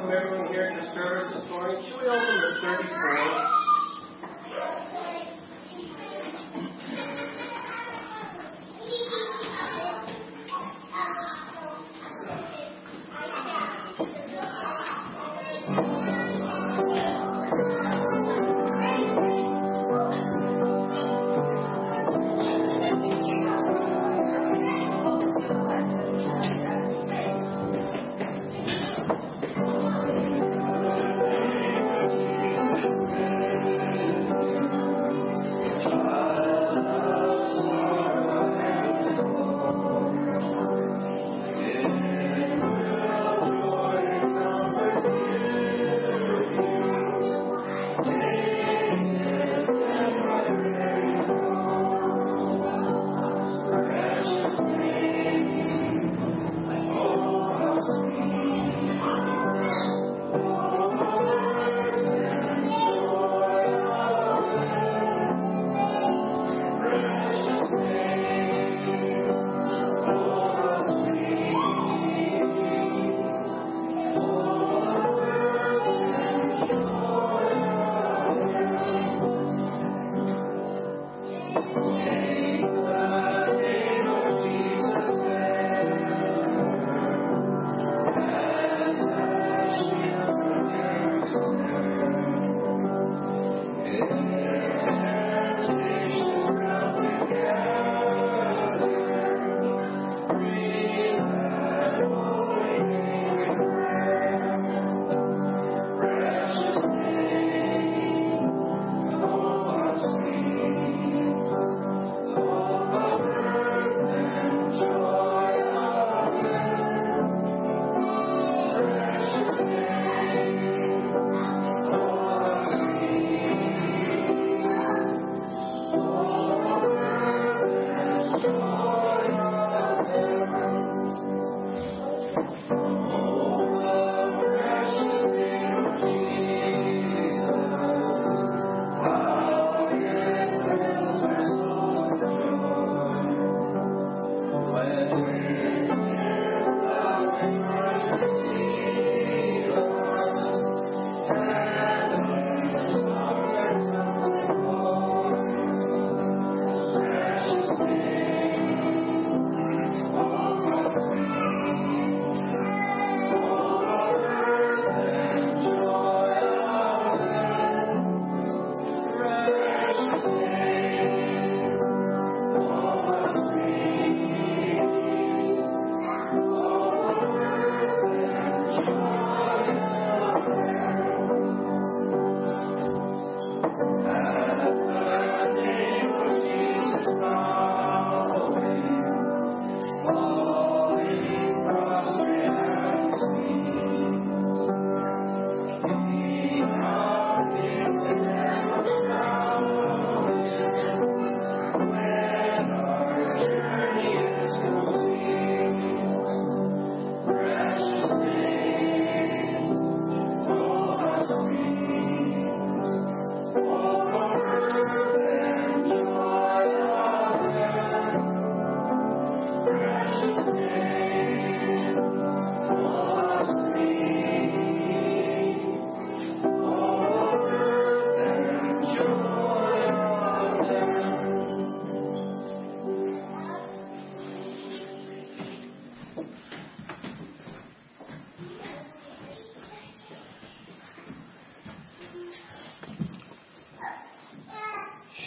welcome everyone here to service this morning. Should we open the 34?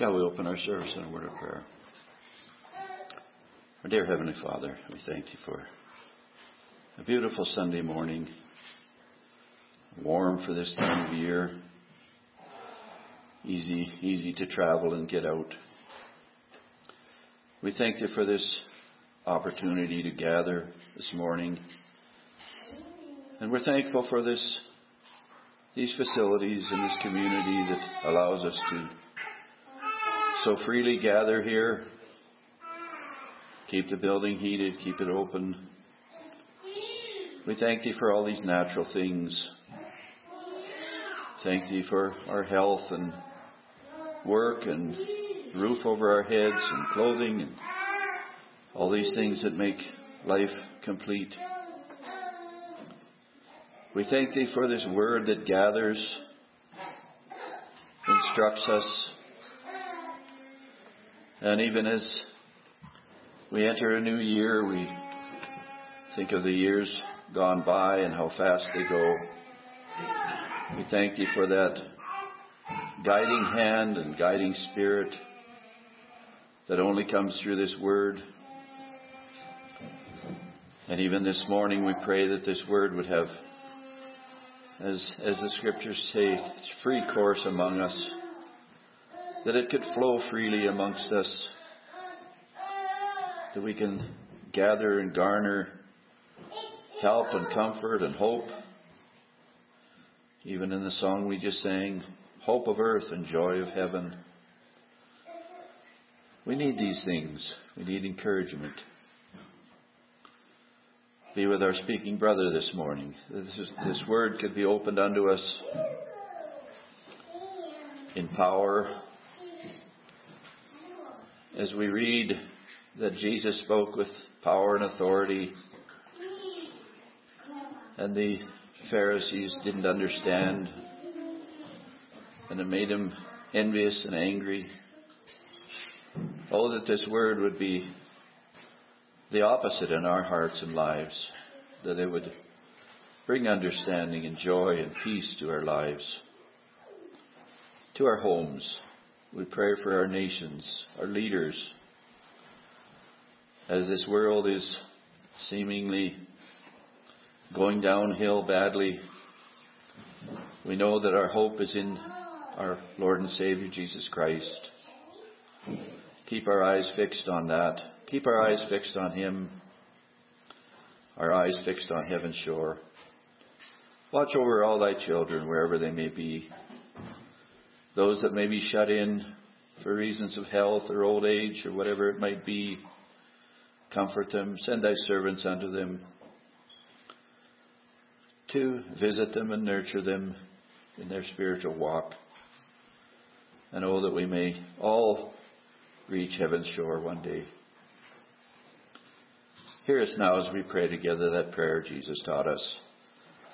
Shall we open our service in a word of prayer? Our dear Heavenly Father, we thank you for a beautiful Sunday morning, warm for this time of year, easy, easy to travel and get out. We thank you for this opportunity to gather this morning. And we're thankful for this, these facilities and this community that allows us to so freely gather here. Keep the building heated, keep it open. We thank Thee for all these natural things. Thank Thee for our health and work and roof over our heads and clothing and all these things that make life complete. We thank Thee for this word that gathers, instructs us, and even as we enter a new year, we think of the years gone by and how fast they go. We thank Thee for that guiding hand and guiding spirit that only comes through this word. And even this morning, we pray that this word would have, as, as the scriptures say, free course among us, that it could flow freely amongst us, that we can gather and garner help and comfort and hope. Even in the song we just sang, hope of earth and joy of heaven. We need these things. We need encouragement. Be with our speaking brother this morning. This, is, this word could be opened unto us in power. As we read that Jesus spoke with power and authority, and the Pharisees didn't understand, and it made them envious and angry. Oh, that this word would be the opposite in our hearts and lives, that it would bring understanding and joy and peace to our lives, to our homes. We pray for our nations, our leaders, as this world is seemingly going downhill badly. We know that our hope is in our Lord and Savior Jesus Christ. Keep our eyes fixed on that. Keep our eyes fixed on Him. Our eyes fixed on heaven's shore. Watch over all thy children wherever they may be. Those that may be shut in for reasons of health or old age or whatever it might be. Comfort them. Send thy servants unto them to visit them and nurture them in their spiritual walk. And oh, that we may all reach heaven's shore one day. Hear us now as we pray together that prayer Jesus taught us.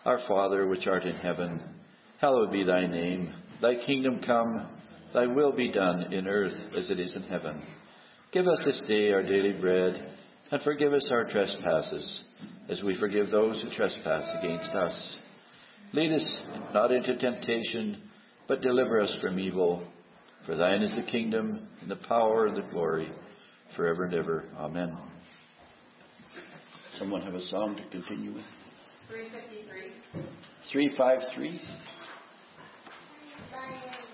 Our Father, which art in heaven, hallowed be thy name. Thy kingdom come, thy will be done in earth as it is in heaven. Give us this day our daily bread, and forgive us our trespasses, as we forgive those who trespass against us. Lead us not into temptation, but deliver us from evil. For thine is the kingdom, and the power, and the glory, forever and ever. Amen. Someone have a song to continue with? 353. 353. Bye.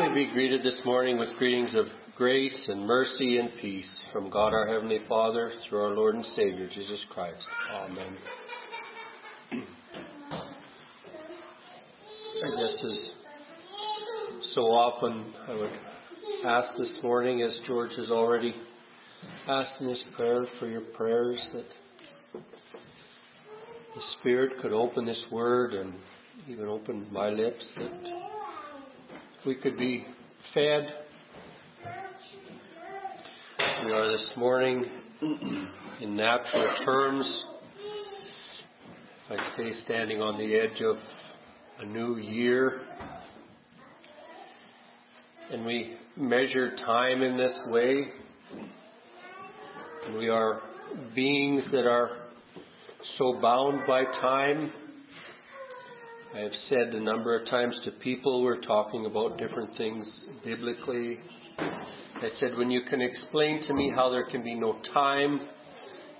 We be greeted this morning with greetings of grace and mercy and peace from God our Heavenly Father through our Lord and Savior Jesus Christ. Amen. I guess as so often I would ask this morning, as George has already asked in his prayer for your prayers, that the Spirit could open this word and even open my lips, that we could be fed. We are this morning in natural terms, I say standing on the edge of a new year, and we measure time in this way, and we are beings that are so bound by time I have said a number of times to people, we're talking about different things biblically. I said, when you can explain to me how there can be no time,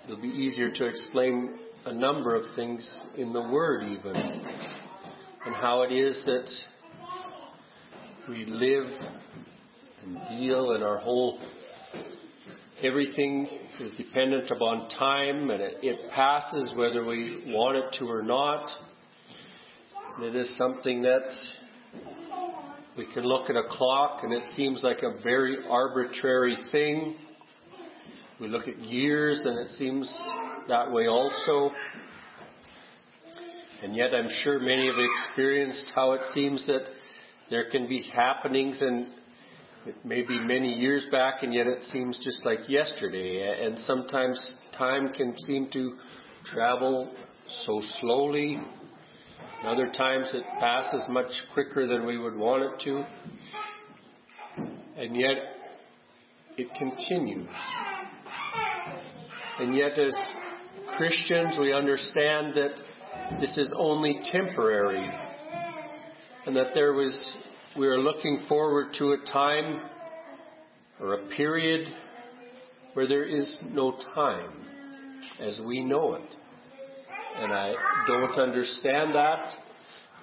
it'll be easier to explain a number of things in the Word, even. And how it is that we live and deal, and our whole everything is dependent upon time, and it, it passes whether we want it to or not. It is something that we can look at a clock and it seems like a very arbitrary thing. We look at years and it seems that way also. And yet I'm sure many have experienced how it seems that there can be happenings and it may be many years back and yet it seems just like yesterday. And sometimes time can seem to travel so slowly other times it passes much quicker than we would want it to. And yet it continues. And yet as Christians we understand that this is only temporary and that there was we are looking forward to a time or a period where there is no time as we know it and I don't understand that.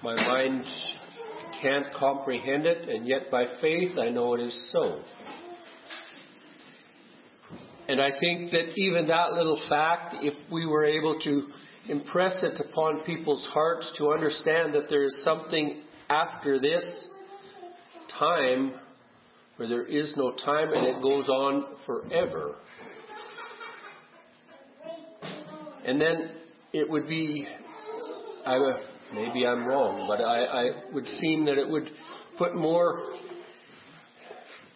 My mind can't comprehend it, and yet by faith I know it is so. And I think that even that little fact, if we were able to impress it upon people's hearts to understand that there is something after this time where there is no time and it goes on forever. And then it would be, I, maybe I'm wrong, but I, I would seem that it would put more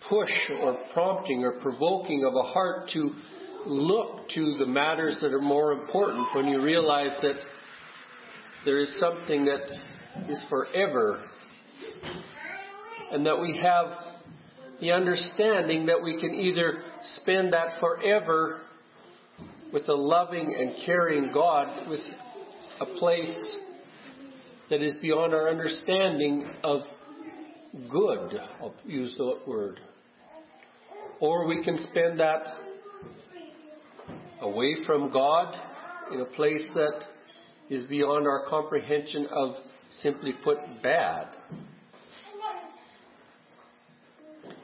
push or prompting or provoking of a heart to look to the matters that are more important when you realize that there is something that is forever and that we have the understanding that we can either spend that forever with a loving and caring God, with a place that is beyond our understanding of good. I'll use that word. Or we can spend that away from God in a place that is beyond our comprehension of simply put bad.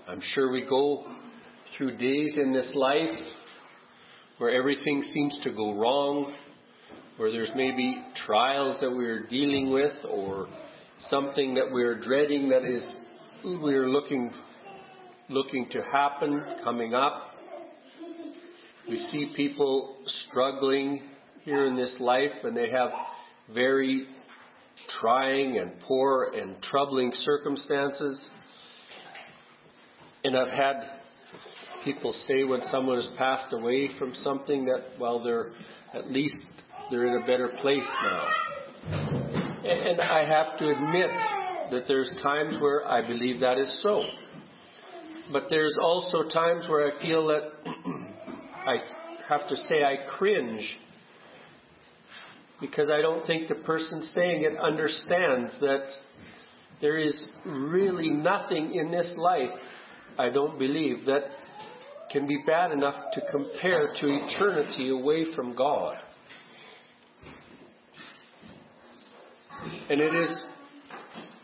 I'm sure we go through days in this life where everything seems to go wrong, where there's maybe trials that we're dealing with or something that we're dreading that is we're looking looking to happen coming up. We see people struggling here in this life and they have very trying and poor and troubling circumstances. And I've had people say when someone has passed away from something that, well, they're at least they're in a better place now. And I have to admit that there's times where I believe that is so. But there's also times where I feel that I have to say I cringe because I don't think the person saying it understands that there is really nothing in this life, I don't believe, that can be bad enough to compare to eternity away from God. And it is,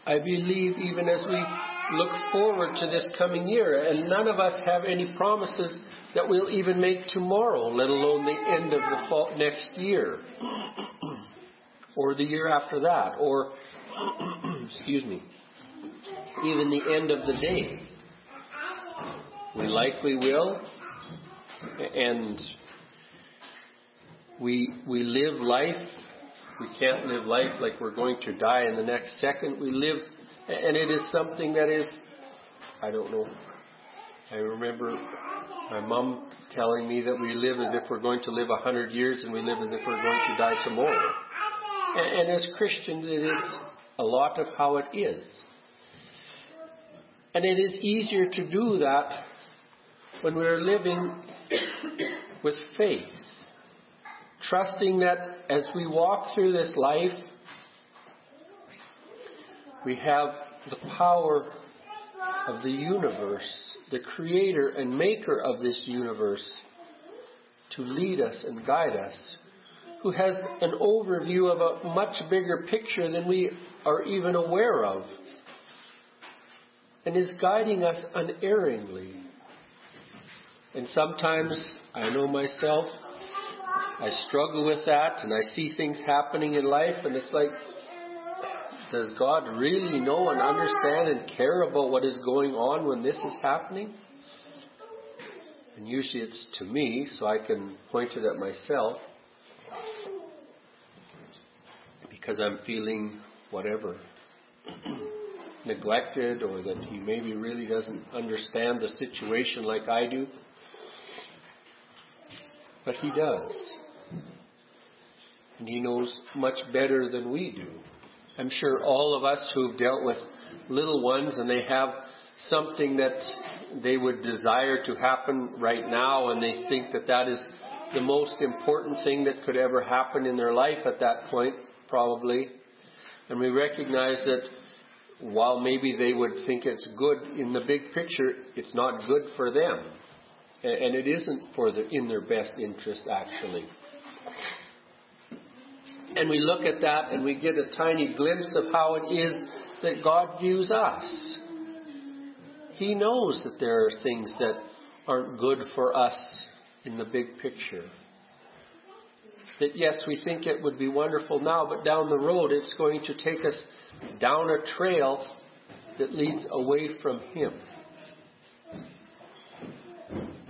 I believe, even as we look forward to this coming year, and none of us have any promises that we'll even make tomorrow, let alone the end of the fall, next year, or the year after that, or, excuse me, even the end of the day. We likely will, and we we live life. We can't live life like we're going to die in the next second. We live, and it is something that is, I don't know. I remember my mom telling me that we live as if we're going to live a hundred years, and we live as if we're going to die tomorrow. And, and as Christians, it is a lot of how it is. And it is easier to do that when we're living with faith trusting that as we walk through this life, we have the power of the universe, the creator and maker of this universe, to lead us and guide us, who has an overview of a much bigger picture than we are even aware of, and is guiding us unerringly. And sometimes, I know myself, I struggle with that and I see things happening in life and it's like, does God really know and understand and care about what is going on when this is happening? And usually it's to me, so I can point it at myself. Because I'm feeling whatever, neglected, or that he maybe really doesn't understand the situation like I do. But he does and He knows much better than we do. I'm sure all of us who've dealt with little ones and they have something that they would desire to happen right now and they think that that is the most important thing that could ever happen in their life at that point, probably. And we recognize that while maybe they would think it's good in the big picture, it's not good for them. And it isn't for the, in their best interest, actually. And we look at that and we get a tiny glimpse of how it is that God views us. He knows that there are things that aren't good for us in the big picture. That yes, we think it would be wonderful now, but down the road it's going to take us down a trail that leads away from Him.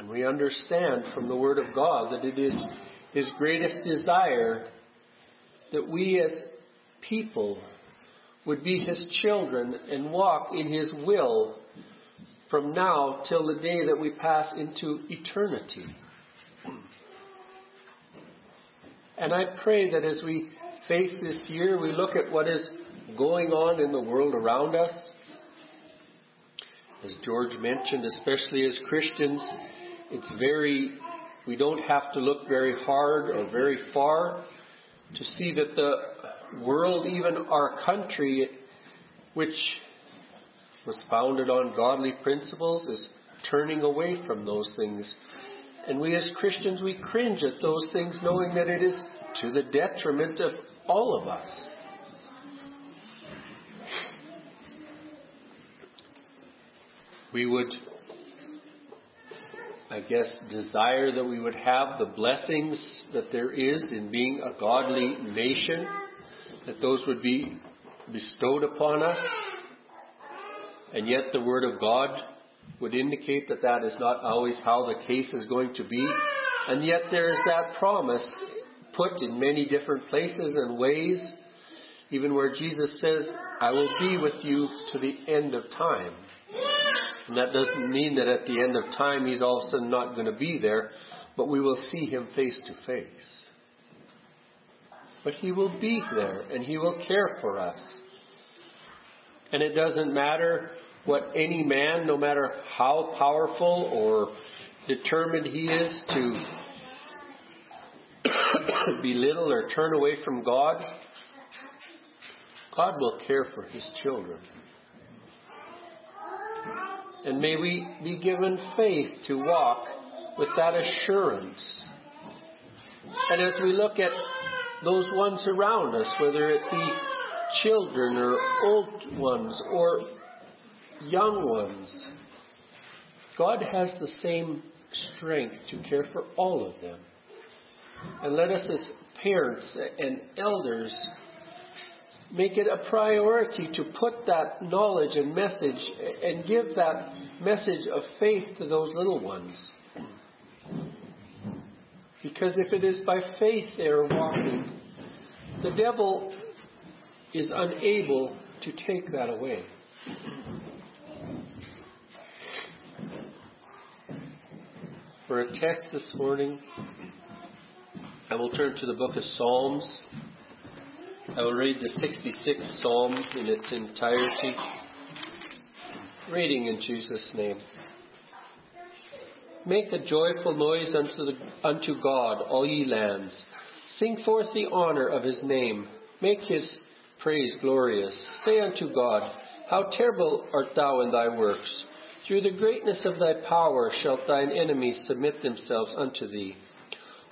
And we understand from the Word of God that it is His greatest desire that we as people would be His children and walk in His will from now till the day that we pass into eternity. And I pray that as we face this year, we look at what is going on in the world around us. As George mentioned, especially as Christians, it's very, we don't have to look very hard or very far to see that the world, even our country, which was founded on godly principles, is turning away from those things. And we as Christians, we cringe at those things knowing that it is to the detriment of all of us. We would I guess, desire that we would have the blessings that there is in being a godly nation, that those would be bestowed upon us. And yet the Word of God would indicate that that is not always how the case is going to be. And yet there is that promise put in many different places and ways, even where Jesus says, I will be with you to the end of time. And that doesn't mean that at the end of time he's all of a sudden not going to be there, but we will see him face to face. But he will be there and he will care for us. And it doesn't matter what any man, no matter how powerful or determined he is to belittle or turn away from God, God will care for his children. And may we be given faith to walk with that assurance. And as we look at those ones around us, whether it be children or old ones or young ones, God has the same strength to care for all of them. And let us, as parents and elders, make it a priority to put that knowledge and message and give that message of faith to those little ones. Because if it is by faith they are walking, the devil is unable to take that away. For a text this morning, I will turn to the book of Psalms. I will read the 66th Psalm in its entirety. Reading in Jesus' name. Make a joyful noise unto, the, unto God, all ye lands. Sing forth the honor of his name. Make his praise glorious. Say unto God, How terrible art thou in thy works! Through the greatness of thy power shall thine enemies submit themselves unto thee.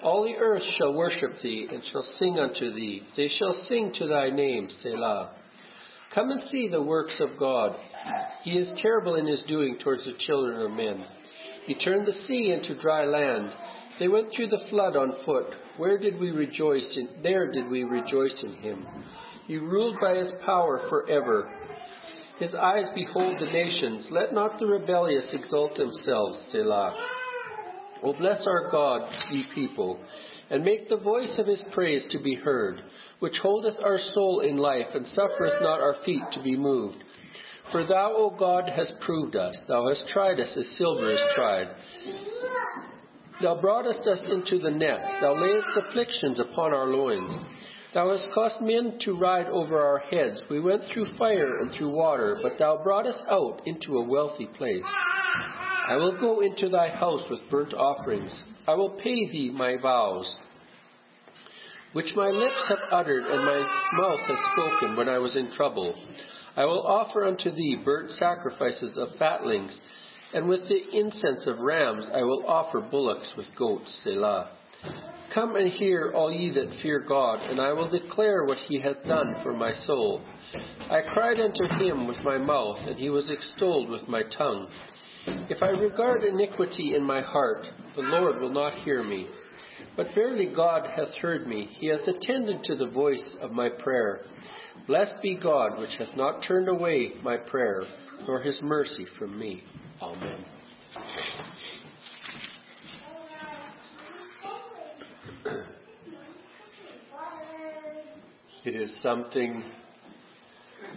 All the earth shall worship thee, and shall sing unto thee. They shall sing to thy name, Selah. Come and see the works of God. He is terrible in his doing towards the children of men. He turned the sea into dry land. They went through the flood on foot. Where did we rejoice in? There did we rejoice in him. He ruled by his power forever. His eyes behold the nations. Let not the rebellious exalt themselves, Selah. O bless our God, ye people, and make the voice of his praise to be heard, which holdeth our soul in life, and suffereth not our feet to be moved. For thou, O God, hast proved us. Thou hast tried us as silver is tried. Thou broughtest us into the net. Thou layest afflictions upon our loins. Thou hast caused men to ride over our heads. We went through fire and through water, but thou brought us out into a wealthy place. I will go into thy house with burnt offerings. I will pay thee my vows, which my lips have uttered and my mouth has spoken when I was in trouble. I will offer unto thee burnt sacrifices of fatlings, and with the incense of rams I will offer bullocks with goats, Selah. Come and hear, all ye that fear God, and I will declare what he hath done for my soul. I cried unto him with my mouth, and he was extolled with my tongue. If I regard iniquity in my heart, the Lord will not hear me. But verily God hath heard me, he hath attended to the voice of my prayer. Blessed be God, which hath not turned away my prayer, nor his mercy from me. Amen. It is something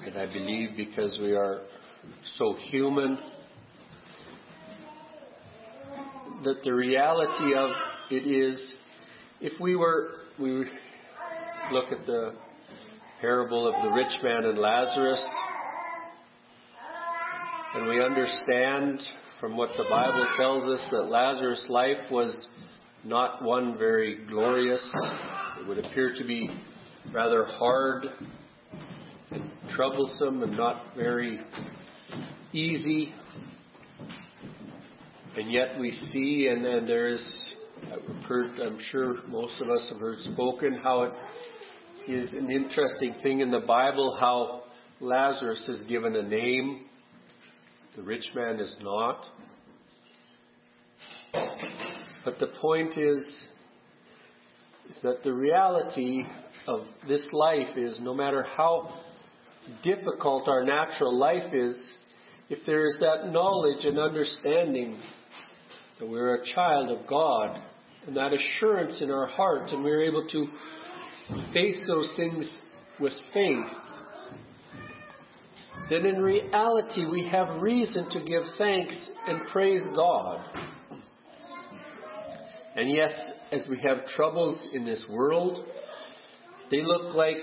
that I believe because we are so human that the reality of it is if we were we look at the parable of the rich man and Lazarus and we understand from what the Bible tells us that Lazarus' life was not one very glorious. It would appear to be rather hard and troublesome and not very easy. And yet we see, and, and there is, I've heard, I'm sure most of us have heard spoken, how it is an interesting thing in the Bible how Lazarus is given a name, the rich man is not. But the point is, is that the reality of this life is no matter how difficult our natural life is, if there is that knowledge and understanding that we're a child of God and that assurance in our heart and we're able to face those things with faith, then in reality we have reason to give thanks and praise God. And yes, as we have troubles in this world, they look like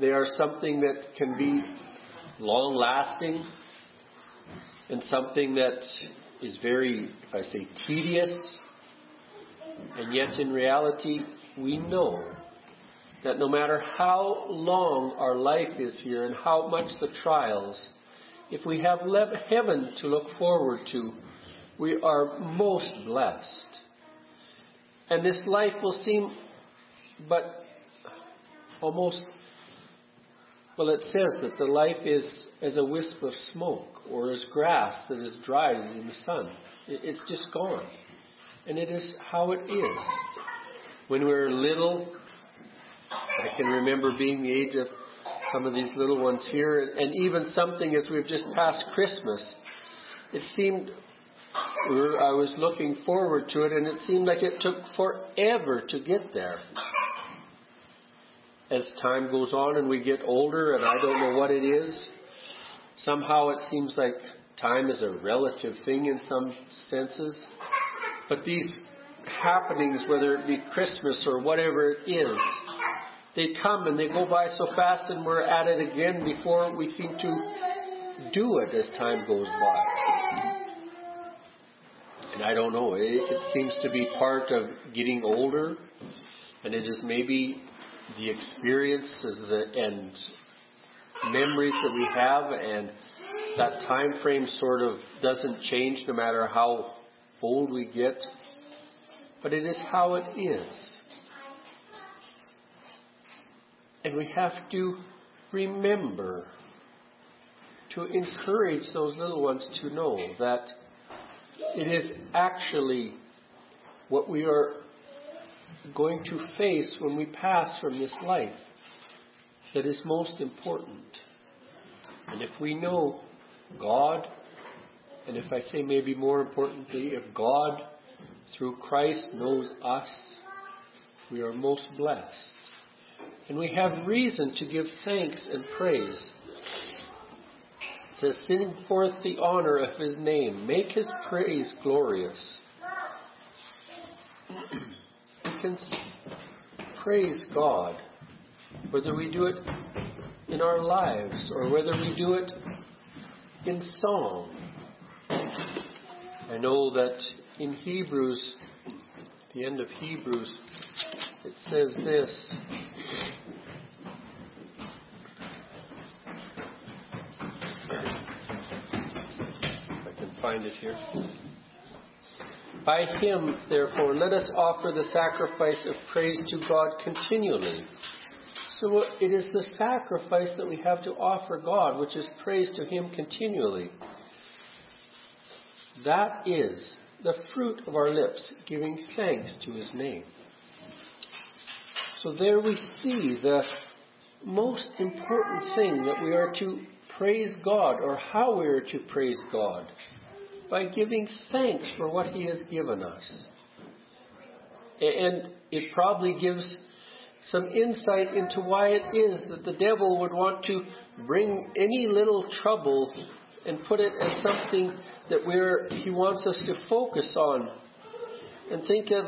they are something that can be long lasting and something that is very, if I say, tedious. And yet, in reality, we know that no matter how long our life is here and how much the trials, if we have heaven to look forward to, we are most blessed. And this life will seem but almost Well, it says that the life is as a wisp of smoke or as grass that is dried in the sun. It's just gone. And it is how it is. When we were little, I can remember being the age of some of these little ones here, and even something as we've just passed Christmas. It seemed I was looking forward to it, and it seemed like it took forever to get there as time goes on and we get older, and I don't know what it is, somehow it seems like time is a relative thing in some senses. But these happenings, whether it be Christmas or whatever it is, they come and they go by so fast, and we're at it again before we seem to do it as time goes by. And I don't know, it, it seems to be part of getting older, and it is maybe the experiences and memories that we have, and that time frame sort of doesn't change no matter how old we get, but it is how it is. And we have to remember to encourage those little ones to know that it is actually what we are going to face when we pass from this life that is most important. And if we know God, and if I say maybe more importantly, if God through Christ knows us, we are most blessed. And we have reason to give thanks and praise. It says, sing forth the honor of his name, make his praise glorious can praise God, whether we do it in our lives or whether we do it in song. I know that in Hebrews, the end of Hebrews, it says this. If I can find it here. By him, therefore, let us offer the sacrifice of praise to God continually. So it is the sacrifice that we have to offer God, which is praise to him continually. That is the fruit of our lips, giving thanks to his name. So there we see the most important thing that we are to praise God, or how we are to praise God by giving thanks for what He has given us. And it probably gives some insight into why it is that the devil would want to bring any little trouble and put it as something that we're, he wants us to focus on and think of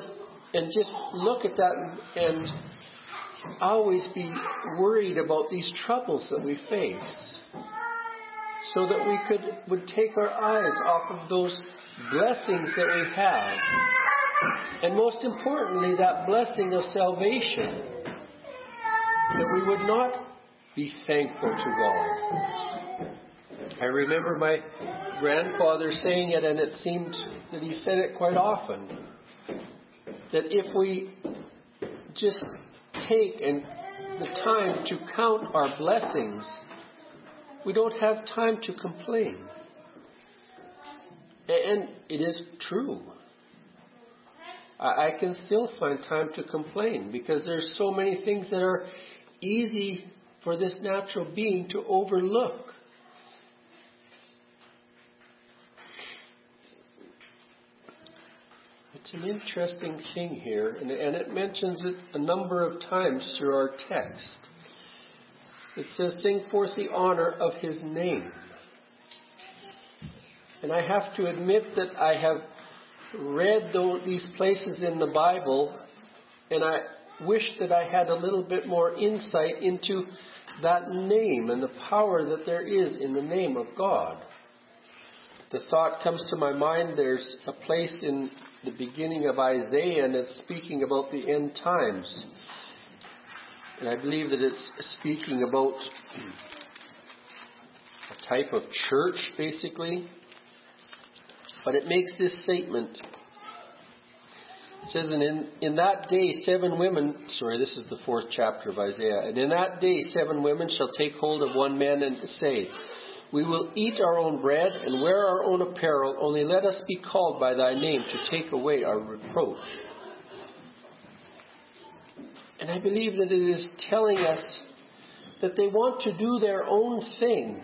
and just look at that and, and always be worried about these troubles that we face so that we could would take our eyes off of those blessings that we have. And most importantly, that blessing of salvation. That we would not be thankful to God. I remember my grandfather saying it, and it seemed that he said it quite often. That if we just take and the time to count our blessings, we don't have time to complain. And it is true. I can still find time to complain because there's so many things that are easy for this natural being to overlook. It's an interesting thing here, and, it mentions it a number of times through our text. It says, Sing forth the honor of his name. And I have to admit that I have read these places in the Bible, and I wish that I had a little bit more insight into that name and the power that there is in the name of God. The thought comes to my mind there's a place in the beginning of Isaiah, and it's speaking about the end times. And I believe that it's speaking about a type of church, basically. But it makes this statement It says, and in, in that day seven women, sorry, this is the fourth chapter of Isaiah, and in that day seven women shall take hold of one man and say, We will eat our own bread and wear our own apparel, only let us be called by thy name to take away our reproach. And I believe that it is telling us that they want to do their own thing,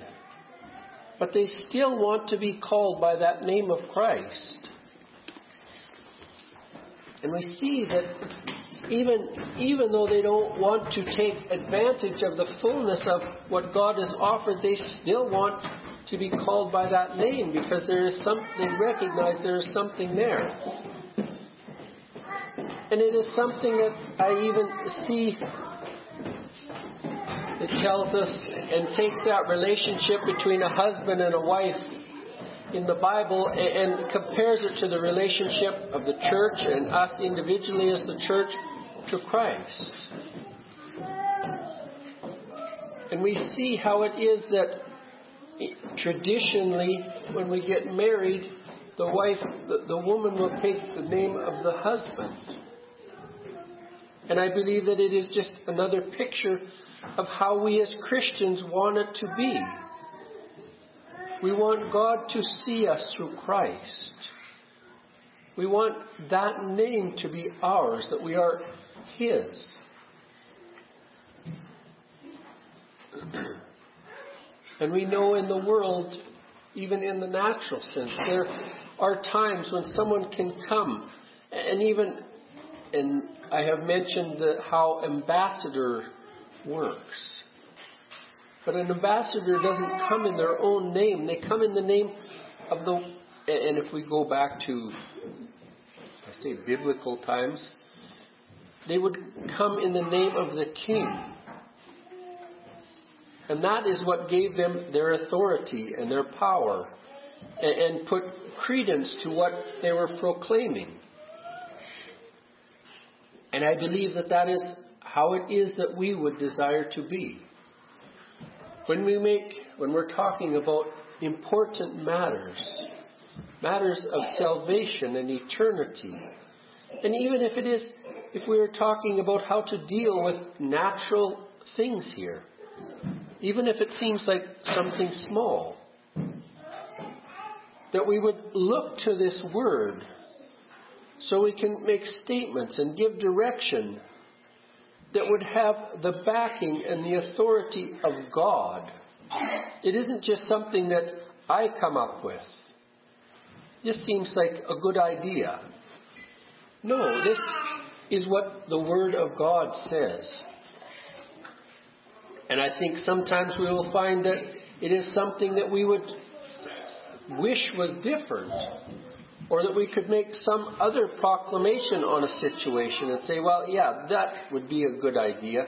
but they still want to be called by that name of Christ. And we see that even, even though they don't want to take advantage of the fullness of what God has offered, they still want to be called by that name because there is some, they recognize there is something there. And it is something that I even see it tells us and takes that relationship between a husband and a wife in the Bible and compares it to the relationship of the church and us individually as the church to Christ. And we see how it is that traditionally, when we get married, the wife, the, the woman will take the name of the husband. And I believe that it is just another picture of how we as Christians want it to be. We want God to see us through Christ. We want that name to be ours, that we are His. and we know in the world, even in the natural sense, there are times when someone can come, and even, and I have mentioned how ambassador works. But an ambassador doesn't come in their own name. They come in the name of the. And if we go back to, I say, biblical times, they would come in the name of the king. And that is what gave them their authority and their power and put credence to what they were proclaiming. And I believe that that is how it is that we would desire to be. When we make, when we're talking about important matters, matters of salvation and eternity, and even if it is, if we are talking about how to deal with natural things here, even if it seems like something small, that we would look to this word so we can make statements and give direction that would have the backing and the authority of God. It isn't just something that I come up with. This seems like a good idea. No, this is what the Word of God says. And I think sometimes we will find that it is something that we would wish was different or that we could make some other proclamation on a situation and say, well, yeah, that would be a good idea.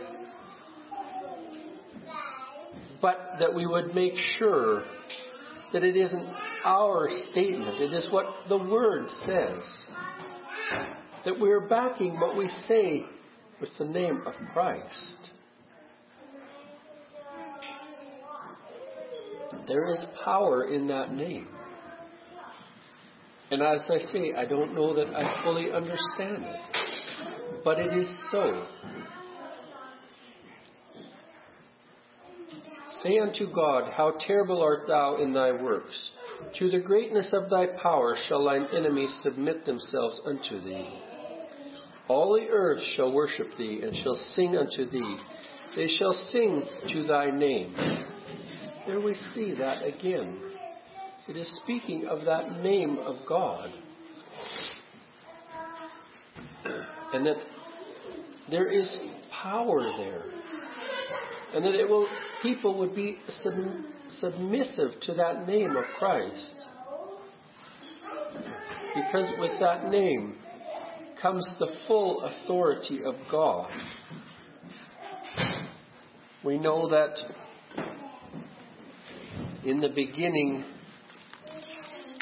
But that we would make sure that it isn't our statement, it is what the Word says. That we're backing what we say with the name of Christ. There is power in that name. And as I say, I don't know that I fully understand it. But it is so. Say unto God, How terrible art thou in thy works! To the greatness of thy power shall thine enemies submit themselves unto thee. All the earth shall worship thee, and shall sing unto thee. They shall sing to thy name. There we see that again. It is speaking of that name of God. And that there is power there. And that it will people would be sub, submissive to that name of Christ. Because with that name comes the full authority of God. We know that in the beginning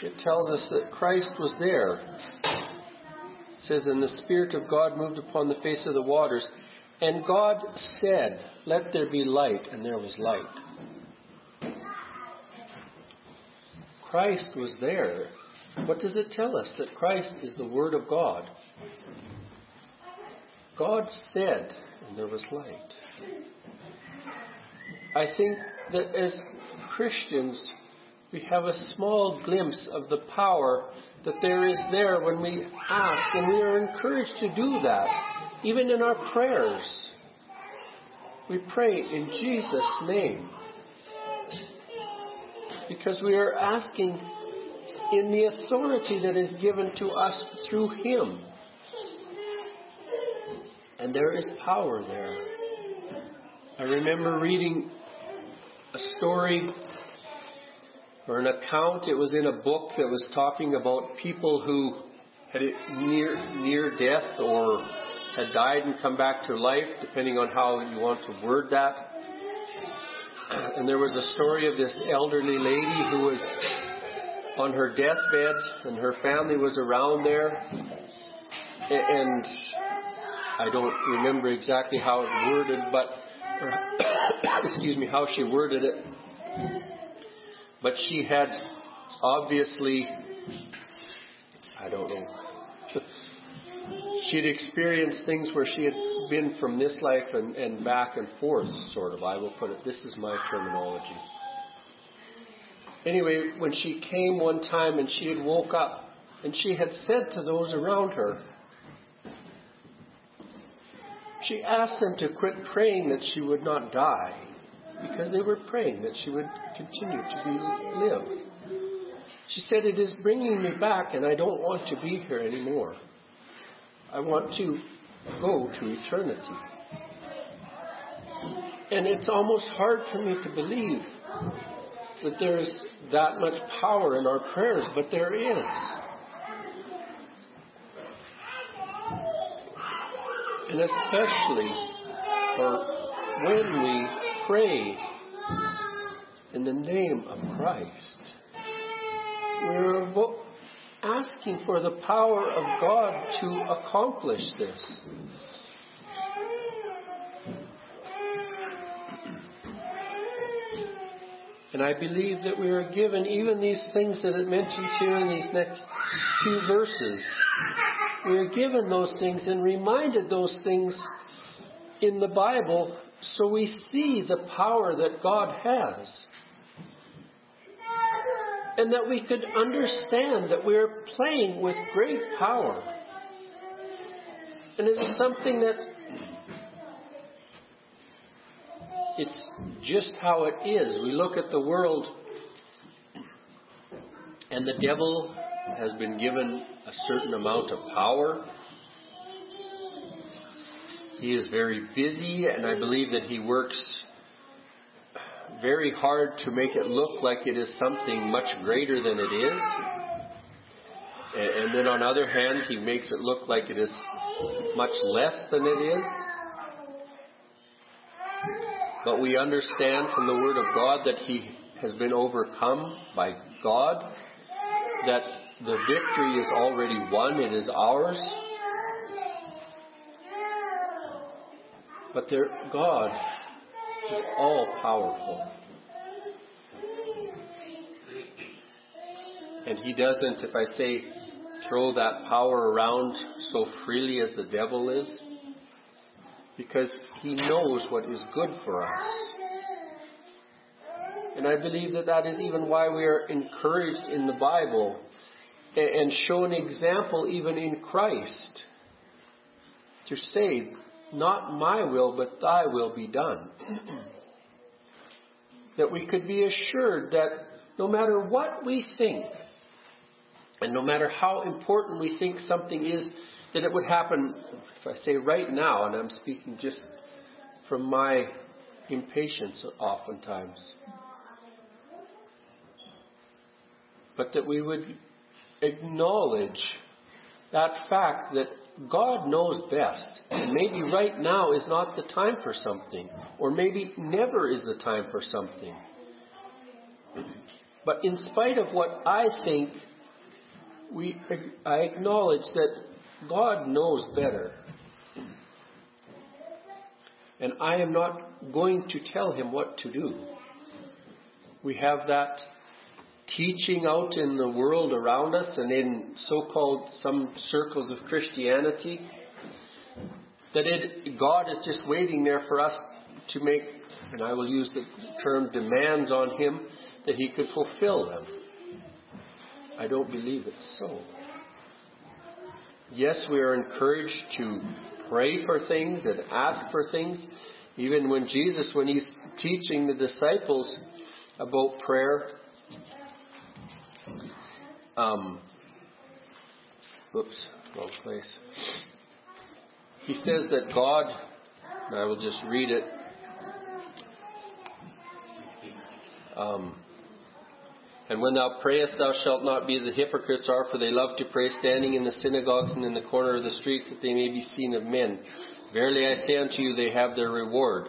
it tells us that Christ was there. It says, And the Spirit of God moved upon the face of the waters. And God said, Let there be light, and there was light. Christ was there. What does it tell us? That Christ is the Word of God. God said, and there was light. I think that as Christians, we have a small glimpse of the power that there is there when we ask, and we are encouraged to do that, even in our prayers. We pray in Jesus' name because we are asking in the authority that is given to us through Him. And there is power there. I remember reading a story or an account. It was in a book that was talking about people who had it near near death or had died and come back to life, depending on how you want to word that. And there was a story of this elderly lady who was on her deathbed, and her family was around there. And I don't remember exactly how it worded, but excuse me, how she worded it. But she had obviously, I don't know, she had experienced things where she had been from this life and, and back and forth, sort of. I will put it, this is my terminology. Anyway, when she came one time and she had woke up, and she had said to those around her, she asked them to quit praying that she would not die because they were praying that she would continue to be, live. She said, It is bringing me back, and I don't want to be here anymore. I want to go to eternity. And it's almost hard for me to believe that there's that much power in our prayers, but there is. And especially for when we pray in the name of Christ, we're asking for the power of God to accomplish this. And I believe that we are given even these things that it mentions here in these next few verses. We are given those things and reminded those things in the Bible so we see the power that God has and that we could understand that we're playing with great power. And it is something that it's just how it is. We look at the world, and the devil has been given a certain amount of power. He is very busy, and I believe that he works very hard to make it look like it is something much greater than it is. And then on the other hand, he makes it look like it is much less than it is. But we understand from the Word of God that he has been overcome by God, that the victory is already won, it is ours. But there, God is all powerful. And He doesn't, if I say, throw that power around so freely as the devil is, because He knows what is good for us. And I believe that that is even why we are encouraged in the Bible and shown example even in Christ to say, not my will, but thy will be done. that we could be assured that no matter what we think, and no matter how important we think something is, that it would happen, if I say right now, and I'm speaking just from my impatience oftentimes, but that we would acknowledge that fact that God knows best. And maybe right now is not the time for something, or maybe never is the time for something. But in spite of what I think, we, I acknowledge that God knows better. And I am not going to tell him what to do. We have that teaching out in the world around us and in so called some circles of Christianity That it, God is just waiting there for us to make, and I will use the term demands on Him, that He could fulfill them. I don't believe it's so. Yes, we are encouraged to pray for things and ask for things. Even when Jesus, when He's teaching the disciples about prayer, um, whoops, wrong place. He says that God, and I will just read it. Um, and when thou prayest, thou shalt not be as the hypocrites are, for they love to pray standing in the synagogues and in the corner of the streets, that they may be seen of men. Verily I say unto you, they have their reward.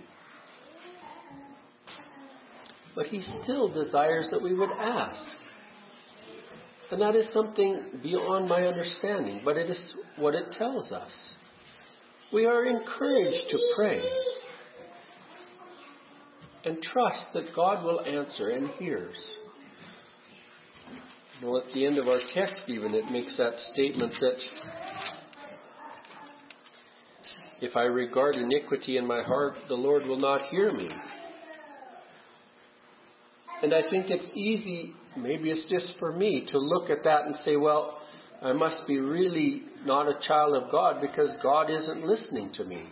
But he still desires that we would ask. And that is something beyond my understanding, but it is what it tells us. We are encouraged to pray and trust that God will answer and hears. Well, at the end of our text, even, it makes that statement that if I regard iniquity in my heart, the Lord will not hear me. And I think it's easy, maybe it's just for me, to look at that and say, well, I must be really not a child of God because God isn't listening to me.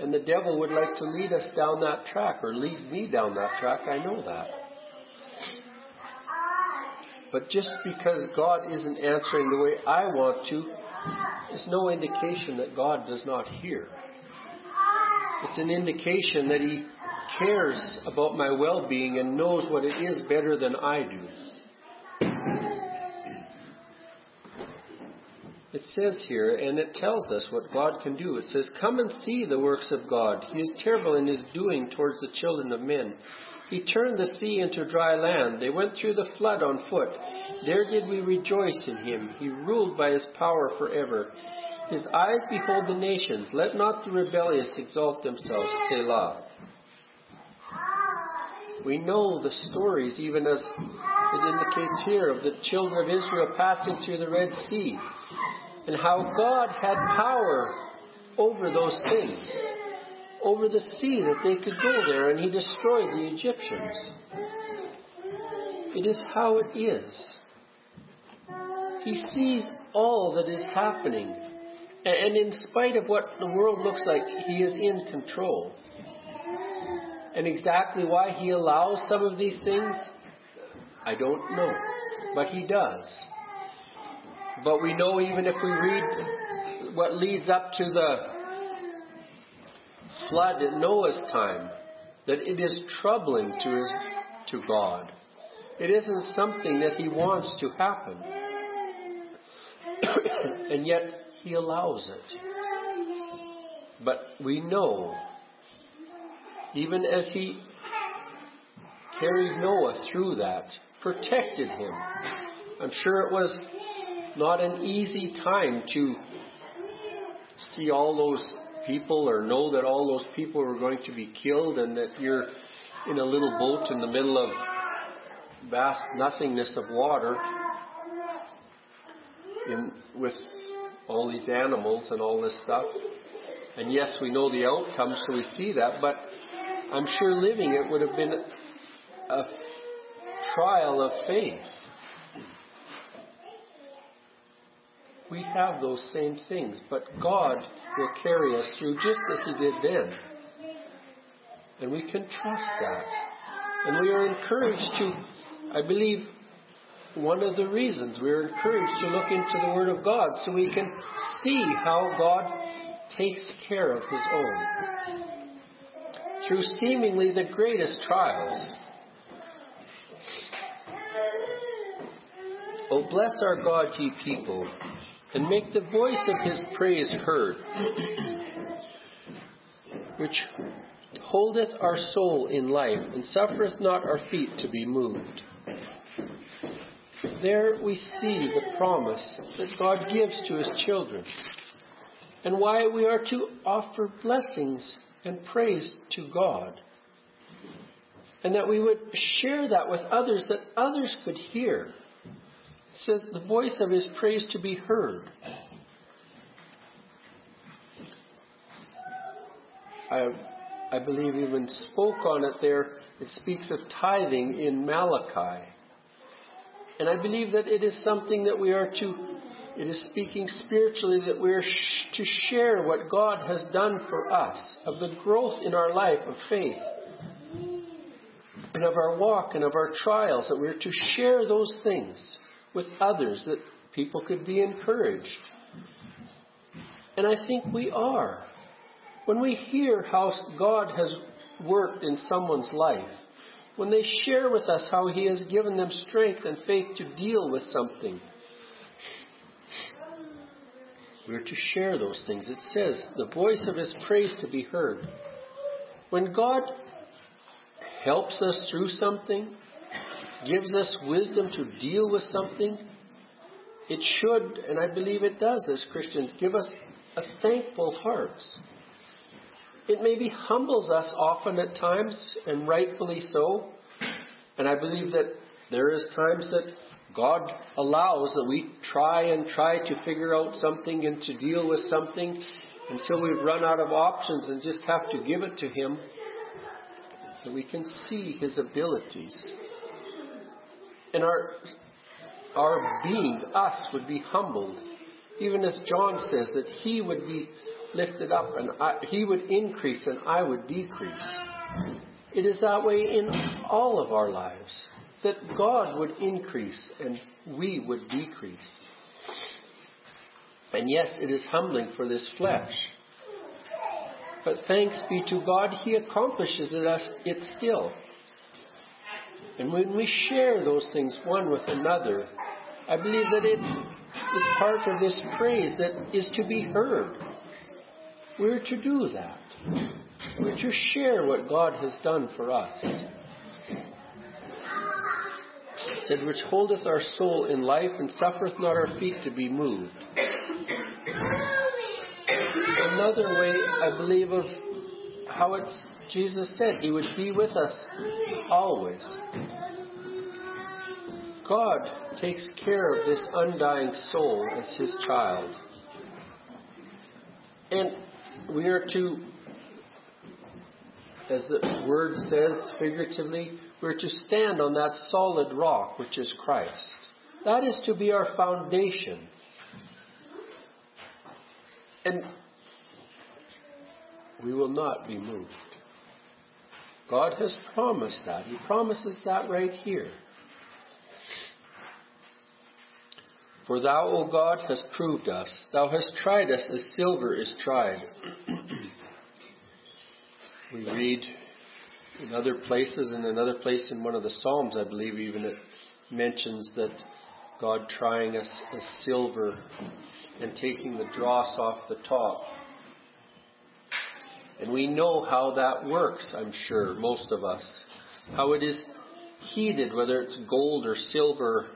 And the devil would like to lead us down that track or lead me down that track. I know that. But just because God isn't answering the way I want to, is no indication that God does not hear. It's an indication that He cares about my well being and knows what it is better than I do. It says here, and it tells us what God can do. It says, Come and see the works of God. He is terrible in his doing towards the children of men. He turned the sea into dry land. They went through the flood on foot. There did we rejoice in him. He ruled by his power forever. His eyes behold the nations. Let not the rebellious exalt themselves. Selah. We know the stories, even as it indicates here, of the children of Israel passing through the Red Sea and how God had power over those things, over the sea that they could go there, and He destroyed the Egyptians. It is how it is. He sees all that is happening. And in spite of what the world looks like, He is in control. And exactly why He allows some of these things, I don't know. But He does. But we know even if we read what leads up to the flood in Noah's time, that it is troubling to, his, to God. It isn't something that He wants to happen. and yet He allows it. But we know, even as He carried Noah through that, protected him, I'm sure it was not an easy time to see all those people or know that all those people were going to be killed and that you're in a little boat in the middle of vast nothingness of water in, with all these animals and all this stuff. And yes, we know the outcome, so we see that, but I'm sure living it would have been a trial of faith. We have those same things, but God will carry us through just as He did then. And we can trust that. And we are encouraged to, I believe, one of the reasons we are encouraged to look into the Word of God so we can see how God takes care of His own. Through seemingly the greatest trials. Oh, bless our God, ye people, and make the voice of his praise heard, which holdeth our soul in life, and suffereth not our feet to be moved. There we see the promise that God gives to his children, and why we are to offer blessings and praise to God. And that we would share that with others, that others could hear. It says the voice of his praise to be heard. I, I believe even spoke on it there. It speaks of tithing in Malachi. And I believe that it is something that we are to, it is speaking spiritually that we are sh- to share what God has done for us, of the growth in our life of faith, and of our walk and of our trials, that we are to share those things with others, that people could be encouraged. And I think we are. When we hear how God has worked in someone's life, when they share with us how He has given them strength and faith to deal with something, we're to share those things. It says, the voice of His praise to be heard. When God helps us through something, gives us wisdom to deal with something, it should, and I believe it does as Christians, give us a thankful heart. It maybe humbles us often at times, and rightfully so. And I believe that there is times that God allows that we try and try to figure out something and to deal with something until we've run out of options and just have to give it to Him. That we can see His abilities. And our, our beings, us, would be humbled. Even as John says, that He would be lifted up and I, he would increase and I would decrease. It is that way in all of our lives that God would increase and we would decrease. And yes, it is humbling for this flesh. But thanks be to God, He accomplishes it, us, it still. And when we share those things one with another, I believe that it is part of this praise that is to be heard. We're to do that. We're to share what God has done for us. Which holdeth our soul in life and suffereth not our feet to be moved. Another way, I believe, of how it's Jesus said He would be with us always. God takes care of this undying soul as His child. And we are to, as the word says figuratively, we're to stand on that solid rock which is Christ. That is to be our foundation. And we will not be moved. God has promised that. He promises that right here. For thou, O God, hast proved us. Thou hast tried us as silver is tried. we read in other places, in another place in one of the Psalms, I believe even it mentions that God trying us as silver and taking the dross off the top. And we know how that works, I'm sure, most of us. How it is heated, whether it's gold or silver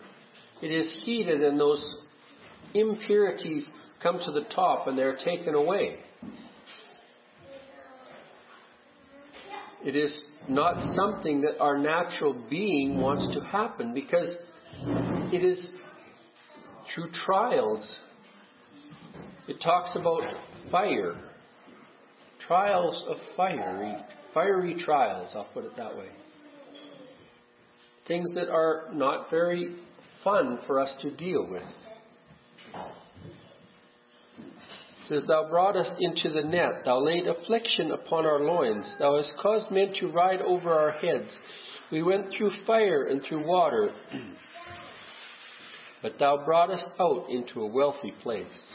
it is heated and those impurities come to the top and they're taken away. It is not something that our natural being wants to happen because it is through trials. It talks about fire. Trials of fiery, fiery trials, I'll put it that way. Things that are not very fun for us to deal with. It says, Thou broughtest into the net, Thou laid affliction upon our loins, Thou hast caused men to ride over our heads. We went through fire and through water, but Thou broughtest out into a wealthy place.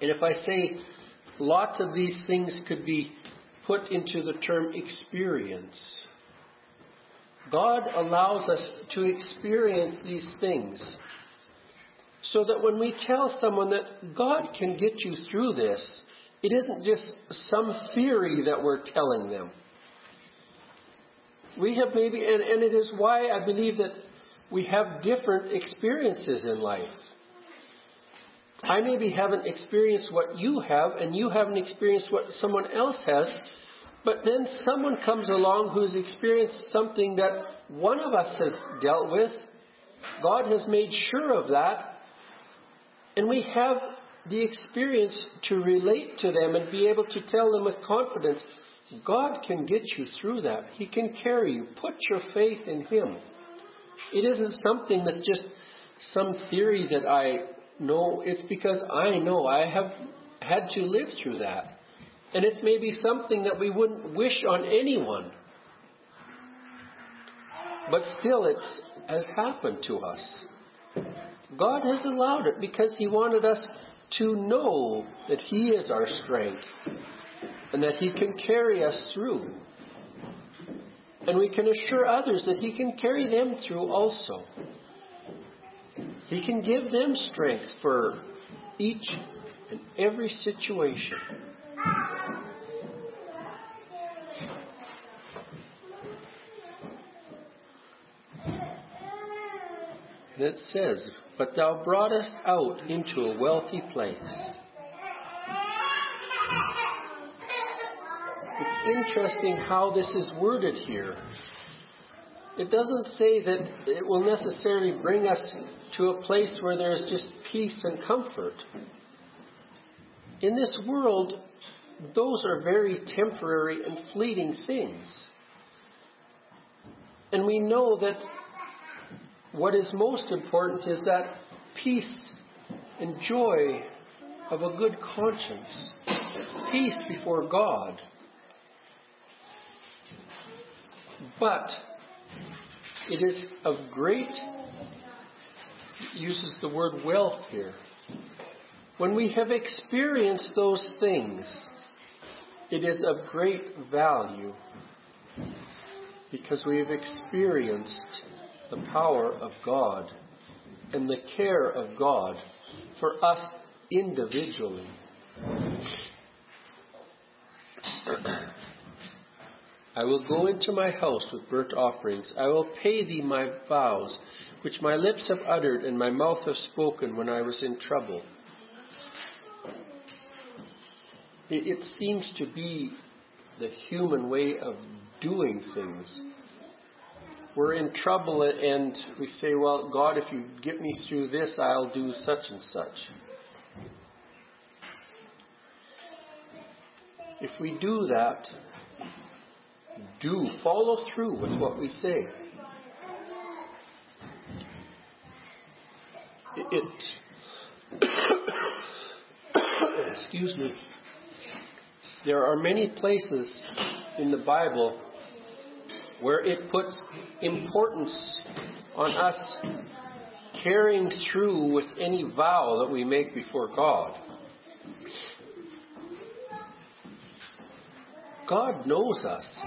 And if I say lots of these things could be put into the term experience, God allows us to experience these things so that when we tell someone that God can get you through this, It isn't just some theory that we're telling them. We have maybe, and, and it is why I believe that we have different experiences in life. I maybe haven't experienced what you have, and you haven't experienced what someone else has, but then someone comes along who's experienced something that one of us has dealt with. God has made sure of that. And we have the experience to relate to them and be able to tell them with confidence God can get you through that. He can carry you. Put your faith in Him. It isn't something that's just some theory that I know. It's because I know I have had to live through that. And it's maybe something that we wouldn't wish on anyone. But still, it has happened to us. God has allowed it because He wanted us to know that He is our strength and that He can carry us through. And we can assure others that He can carry them through also. He can give them strength for each and every situation. And it says, But thou broughtest out into a wealthy place. It's interesting how this is worded here. It doesn't say that it will necessarily bring us to a place where there's just peace and comfort. In this world, those are very temporary and fleeting things. And we know that what is most important is that peace and joy of a good conscience, peace before God. But it is of great, uses the word wealth here. When we have experienced those things, it is of great value because we have experienced the power of God and the care of God for us individually. I will go into my house with burnt offerings. I will pay thee my vows, which my lips have uttered and my mouth have spoken when I was in trouble. It, seems to be the human way of doing things. We're in trouble and we say, Well, God, if you get me through this, I'll do such and such. If we do that, do follow through with what we say. It, excuse me. There are many places in the Bible where it puts importance on us carrying through with any vow that we make before God. God knows us.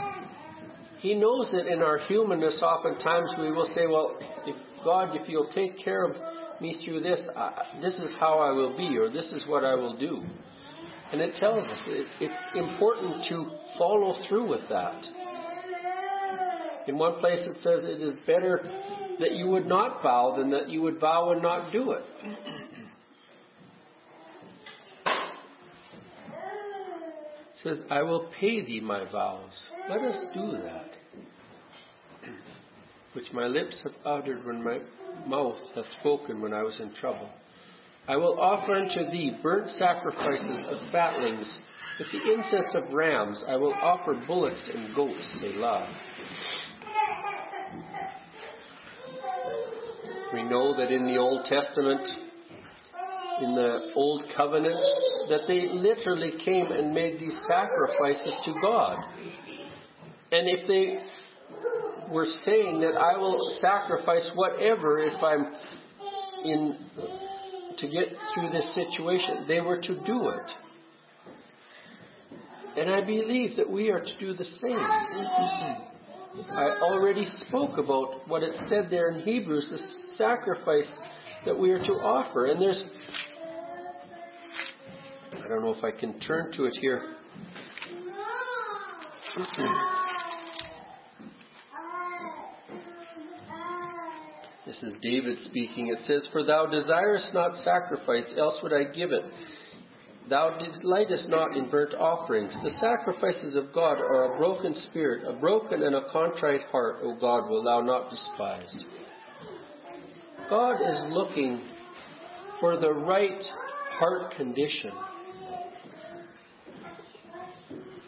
He knows that in our humanness, oftentimes we will say, Well, if God, if you'll take care of me through this, I, this is how I will be, or this is what I will do. And it tells us it, it's important to follow through with that. In one place it says it is better that you would not vow than that you would vow and not do it. It says, I will pay thee my vows. Let us do that. Which my lips have uttered when my mouth hath spoken when I was in trouble. I will offer unto thee burnt sacrifices of fatlings. With the incense of rams, I will offer bullocks and goats, Selah. We know that in the Old Testament, in the Old Covenant, that they literally came and made these sacrifices to God. And if they were saying that I will sacrifice whatever if I'm in to get through this situation, they were to do it. And I believe that we are to do the same. I already spoke about what it said there in Hebrews, the sacrifice that we are to offer. And there's, I don't know if I can turn to it here. This is David speaking. It says, For thou desirest not sacrifice, else would I give it. Thou delightest not in burnt offerings. The sacrifices of God are a broken spirit, a broken and a contrite heart, O God, will thou not despise. God is looking for the right heart condition.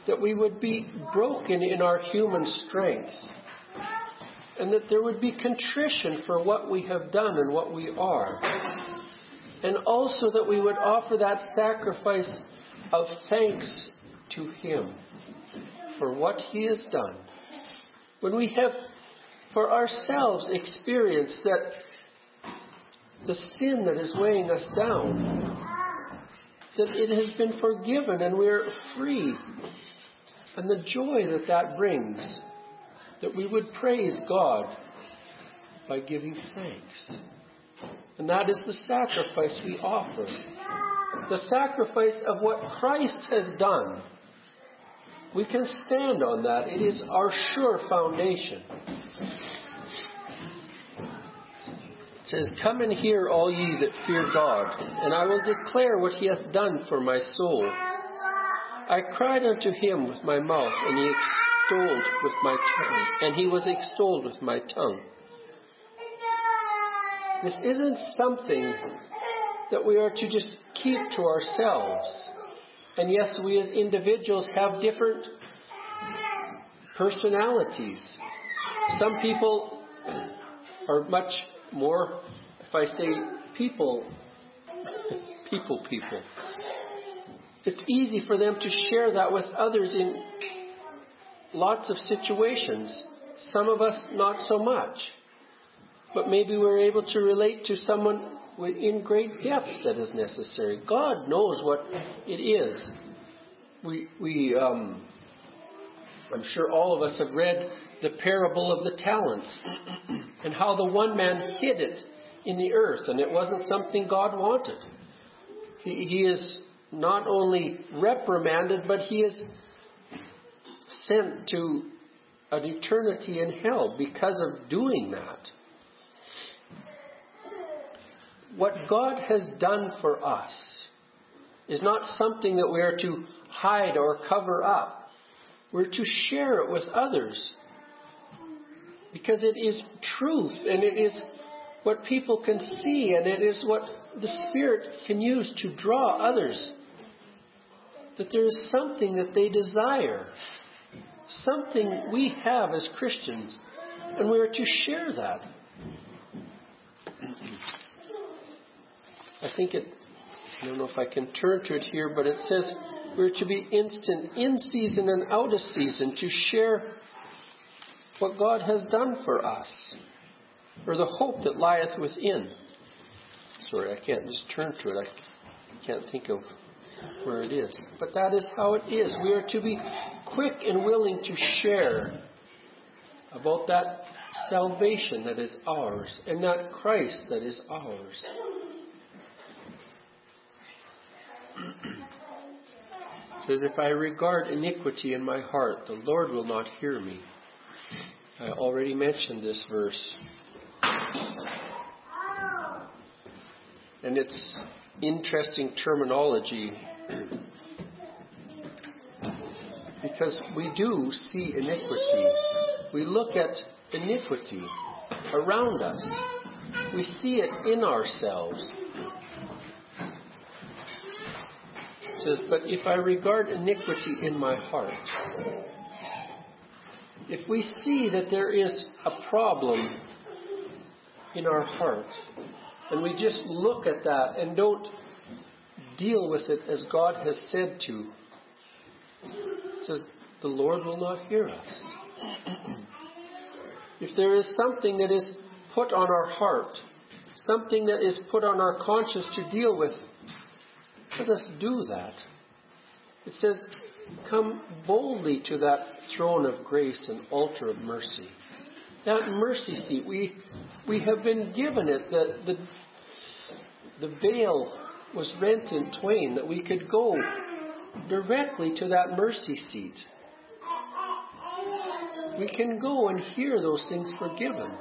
That we would be broken in our human strength. And that there would be contrition for what we have done and what we are. And also that we would offer that sacrifice of thanks to Him for what He has done. When we have for ourselves experienced that the sin that is weighing us down, that it has been forgiven and we're free. And the joy that that brings, that we would praise God by giving thanks. And that is the sacrifice we offer. The sacrifice of what Christ has done. We can stand on that. It is our sure foundation. It says, Come and hear, all ye that fear God, and I will declare what he hath done for my soul. I cried unto him with my mouth, and he extolled with my tongue, and he was extolled with my tongue. This isn't something that we are to just keep to ourselves. And yes, we as individuals have different personalities. Some people are much more, if I say people, people, people. It's easy for them to share that with others in lots of situations. Some of us not so much. But maybe we're able to relate to someone in great depth that is necessary. God knows what it is. We, we, um, I'm sure all of us have read the parable of the talents and how the one man hid it in the earth and it wasn't something God wanted. He, he is not only reprimanded, but he is sent to an eternity in hell because of doing that. What God has done for us is not something that we are to hide or cover up. We're to share it with others because it is truth and it is what people can see and it is what the Spirit can use to draw others. That there is something that they desire, something we have as Christians, and we are to share that. I think it, I don't know if I can turn to it here, but it says we're to be instant in season and out of season to share what God has done for us, or the hope that lieth within. Sorry, I can't just turn to it. I can't think of where it is. But that is how it is. We are to be quick and willing to share about that salvation that is ours and that Christ that is ours. Says, If I regard iniquity in my heart, the Lord will not hear me. I already mentioned this verse. And it's interesting terminology because we do see iniquity. We look at iniquity around us. We see it in ourselves. It says, But if I regard iniquity in my heart, if we see that there is a problem in our heart, and we just look at that and don't deal with it as God has said to, says, the Lord will not hear us. if there is something that is put on our heart, something that is put on our conscience to deal with, let us do that. It says, come boldly to that throne of grace and altar of mercy. That mercy seat, we, we have been given it, the, the, the veil was rent in twain, that we could go directly to that mercy seat. We can go and hear those things forgiven.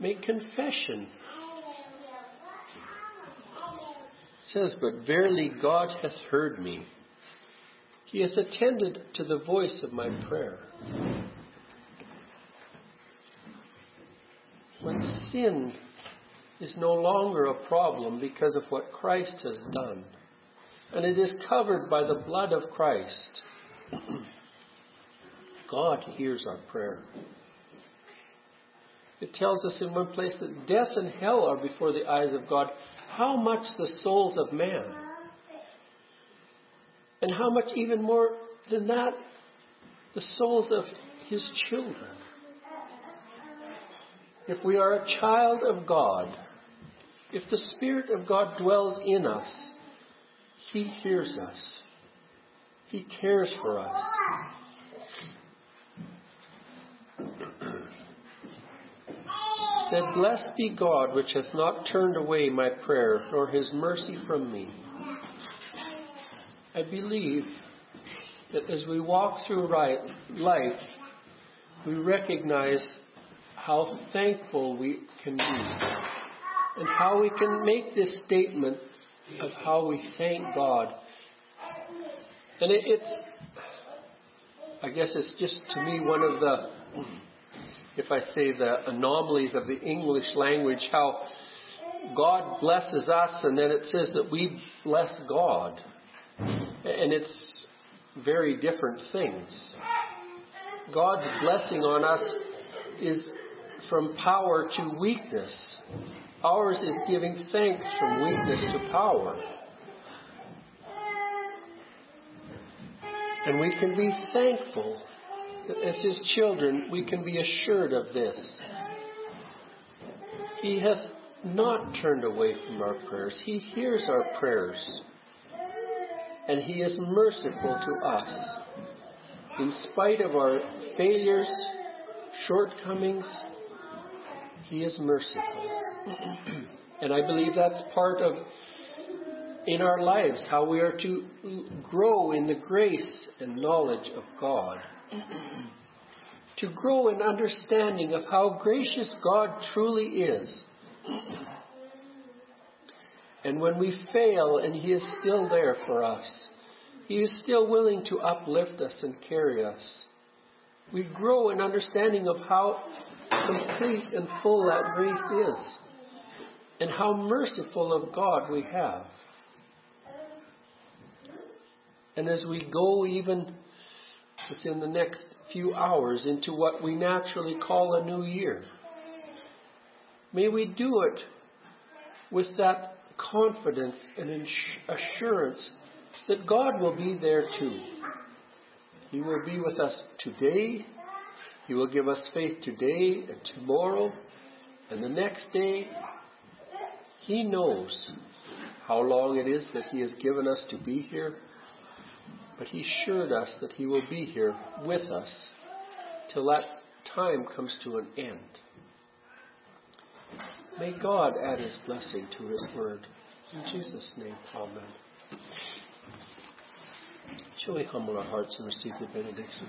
Make confession. It says, But verily God hath heard me. He hath attended to the voice of my prayer. When sin is no longer a problem because of what Christ has done, and it is covered by the blood of Christ, God hears our prayer. It tells us in one place that death and hell are before the eyes of God. How much the souls of man? And how much even more than that, the souls of his children. If we are a child of God, if the Spirit of God dwells in us, He hears us. He cares for us. Said, Blessed be God, which hath not turned away my prayer, nor his mercy from me. I believe that as we walk through life, we recognize how thankful we can be and how we can make this statement of how we thank God. And it's, I guess it's just to me one of the, if I say the anomalies of the English language, how God blesses us and then it says that we bless God. And it's very different things. God's blessing on us is from power to weakness. Ours is giving thanks from weakness to power. And we can be thankful as His children, we can be assured of this. He hath not turned away from our prayers. He hears our prayers and He is merciful to us. In spite of our failures, shortcomings, He is merciful. and I believe that's part of in our lives how we are to grow in the grace and knowledge of God. to grow in understanding of how gracious God truly is. And when we fail and He is still there for us, He is still willing to uplift us and carry us. We grow in understanding of how complete and full that grace is and how merciful of God we have. And as we go even within the next few hours into what we naturally call a new year, may we do it with that confidence and assurance that God will be there too. He will be with us today. He will give us faith today and tomorrow and the next day. He knows how long it is that He has given us to be here, but He assured us that He will be here with us till that time comes to an end. May God add His blessing to His word. In Jesus' name, Amen. Shall we humble our hearts and receive the benediction?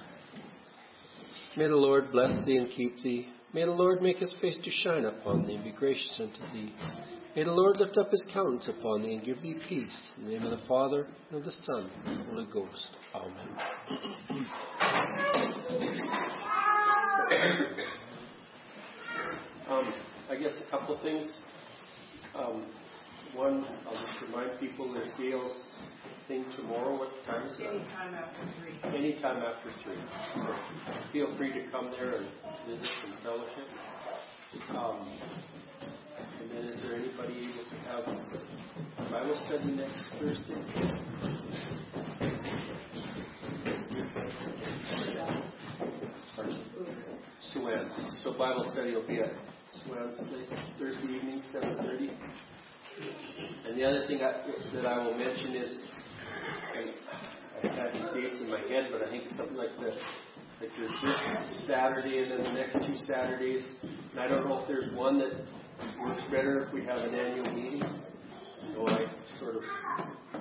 May the Lord bless thee and keep thee. May the Lord make his face to shine upon thee and be gracious unto thee. May the Lord lift up his countenance upon thee and give thee peace. In the name of the Father, and of the Son, and of the Holy Ghost. Amen. um, I guess a couple of things. Um, one, I'll just remind people there's Gail's thing tomorrow. What time is it? Anytime after three. Anytime after three. Feel free to come there and visit and fellowship. Um, and then is there anybody able to have Bible study next Thursday? Swan. So Bible study will be at Swan's place Thursday evening, 7.30. And the other thing I, that I will mention is, I, I have dates in my head, but I think something like the like there's this Saturday and then the next two Saturdays. And I don't know if there's one that works better if we have an annual meeting. know I sort of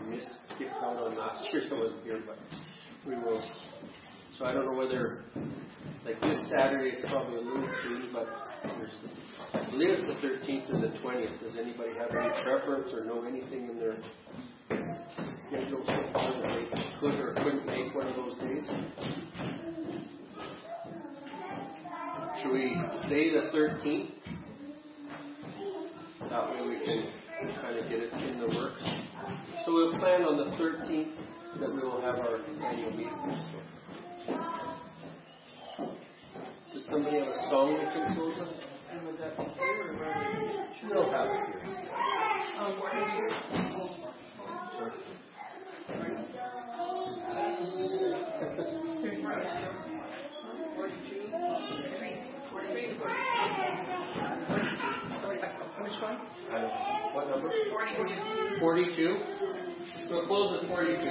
missed, skipped out on last year, so wasn't here, but we will. So I don't know whether, like this Saturday is probably a little soon, but there's, I believe it's the 13th and the 20th. Does anybody have any preference or know anything in their schedule whether they could or couldn't make one of those days? Should we say the 13th? That way we can kind of get it in the works. So we'll plan on the 13th that we will have our annual meeting. Does somebody have a song they can close us? And would that be here or where? They'll have it here. Um, Which one? What number? 42. 42. We'll close at 42.